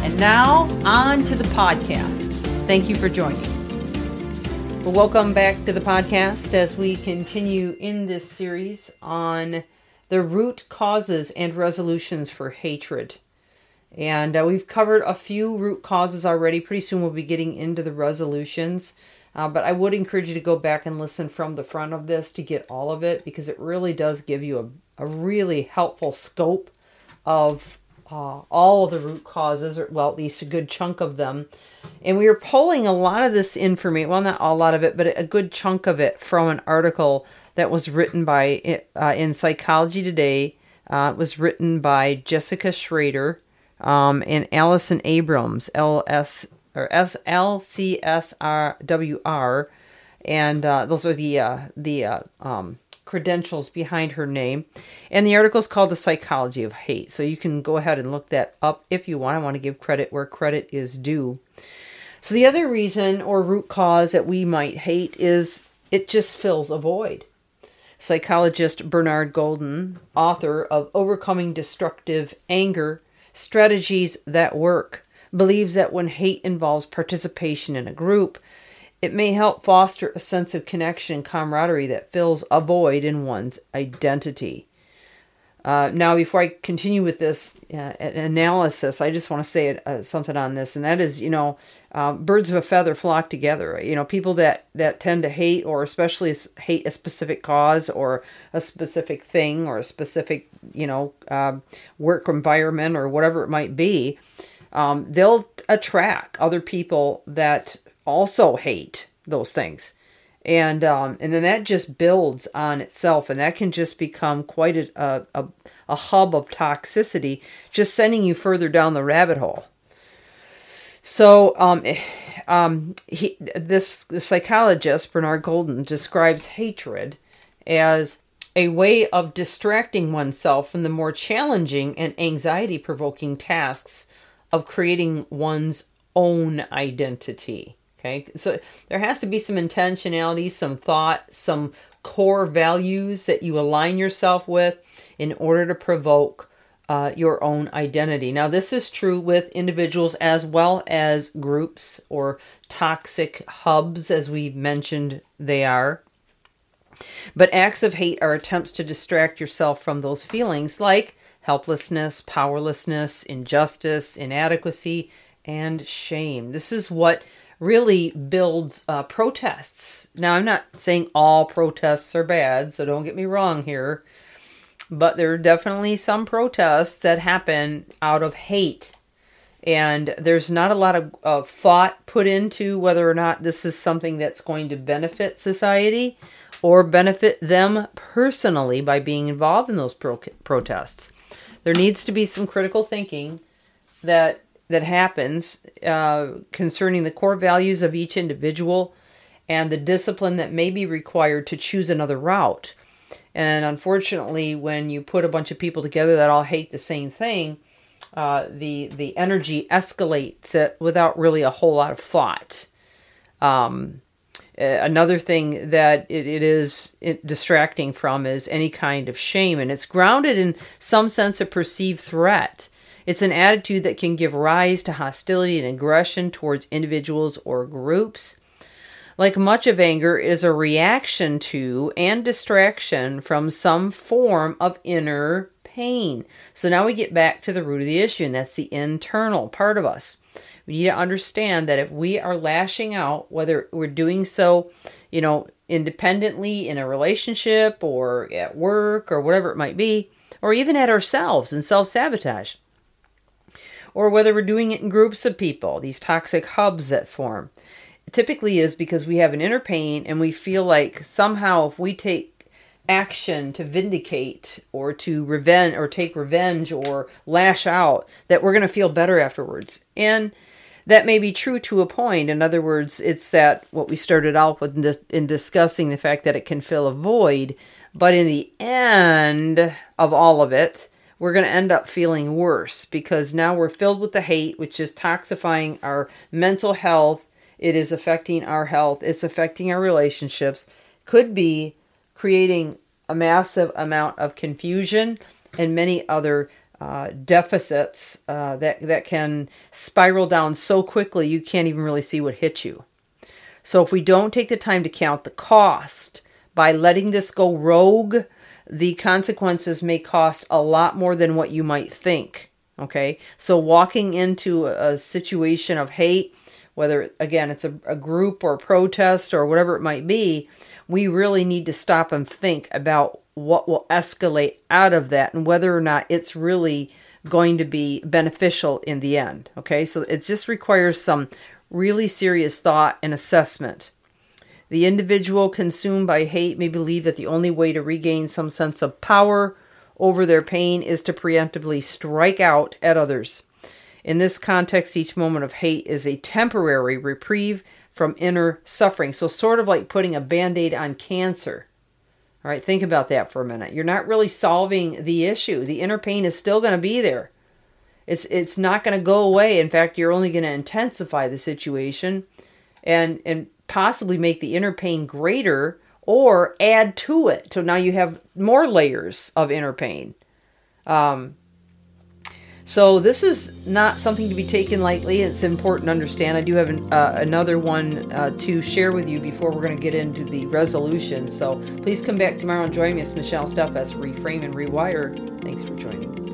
And now, on to the podcast. Thank you for joining. Welcome back to the podcast as we continue in this series on the root causes and resolutions for hatred. And uh, we've covered a few root causes already. Pretty soon we'll be getting into the resolutions. Uh, but I would encourage you to go back and listen from the front of this to get all of it because it really does give you a, a really helpful scope of uh, all of the root causes, or well, at least a good chunk of them. And we were pulling a lot of this information, well, not a lot of it, but a good chunk of it from an article that was written by uh, in Psychology Today. Uh, it was written by Jessica Schrader um, and Allison Abrams, LS or S L C S R W R, and uh, those are the uh, the uh, um, credentials behind her name. And the article is called The Psychology of Hate. So you can go ahead and look that up if you want. I want to give credit where credit is due. So the other reason or root cause that we might hate is it just fills a void. Psychologist Bernard Golden, author of Overcoming Destructive Anger Strategies That Work, believes that when hate involves participation in a group, it may help foster a sense of connection and camaraderie that fills a void in one's identity. Uh, now, before I continue with this uh, analysis, I just want to say uh, something on this, and that is, you know, um, birds of a feather flock together. You know, people that that tend to hate, or especially hate a specific cause, or a specific thing, or a specific, you know, um, work environment, or whatever it might be, um, they'll attract other people that also hate those things. And um, and then that just builds on itself and that can just become quite a, a, a hub of toxicity just sending you further down the rabbit hole. So um, um, he, this psychologist bernard golden describes hatred as a way of distracting oneself from the more challenging and anxiety provoking tasks of creating one's own identity Okay, so there has to be some intentionality, some thought, some core values that you align yourself with in order to provoke uh, your own identity. Now, this is true with individuals as well as groups or toxic hubs, as we mentioned they are. But acts of hate are attempts to distract yourself from those feelings like helplessness, powerlessness, injustice, inadequacy, and shame. This is what really builds uh, protests. Now, I'm not saying all protests are bad, so don't get me wrong here, but there are definitely some protests that happen out of hate. And there's not a lot of uh, thought put into whether or not this is something that's going to benefit society or benefit them personally by being involved in those pro- protests. There needs to be some critical thinking that that happens uh, concerning the core values of each individual and the discipline that may be required to choose another route. And unfortunately, when you put a bunch of people together that all hate the same thing, uh, the the energy escalates it without really a whole lot of thought. Um, another thing that it, it is distracting from is any kind of shame, and it's grounded in some sense of perceived threat. It's an attitude that can give rise to hostility and aggression towards individuals or groups. Like much of anger, it is a reaction to and distraction from some form of inner pain. So now we get back to the root of the issue, and that's the internal part of us. We need to understand that if we are lashing out, whether we're doing so, you know, independently in a relationship or at work or whatever it might be, or even at ourselves in self sabotage, or whether we're doing it in groups of people, these toxic hubs that form. It typically is because we have an inner pain and we feel like somehow if we take action to vindicate or to revenge or take revenge or lash out that we're going to feel better afterwards. And that may be true to a point. In other words, it's that what we started out with in, dis- in discussing the fact that it can fill a void, but in the end of all of it, we're going to end up feeling worse because now we're filled with the hate, which is toxifying our mental health. It is affecting our health. It's affecting our relationships. Could be creating a massive amount of confusion and many other uh, deficits uh, that that can spiral down so quickly you can't even really see what hit you. So if we don't take the time to count the cost by letting this go rogue, the consequences may cost a lot more than what you might think. Okay, so walking into a situation of hate, whether again it's a, a group or a protest or whatever it might be, we really need to stop and think about what will escalate out of that and whether or not it's really going to be beneficial in the end. Okay, so it just requires some really serious thought and assessment. The individual consumed by hate may believe that the only way to regain some sense of power over their pain is to preemptively strike out at others. In this context, each moment of hate is a temporary reprieve from inner suffering. So, sort of like putting a band aid on cancer. All right, think about that for a minute. You're not really solving the issue. The inner pain is still going to be there. It's it's not going to go away. In fact, you're only going to intensify the situation and and possibly make the inner pain greater or add to it. So now you have more layers of inner pain. Um, so this is not something to be taken lightly. It's important to understand. I do have an, uh, another one uh, to share with you before we're going to get into the resolution. So please come back tomorrow and join me. It's Michelle Steffes, Reframe and Rewire. Thanks for joining.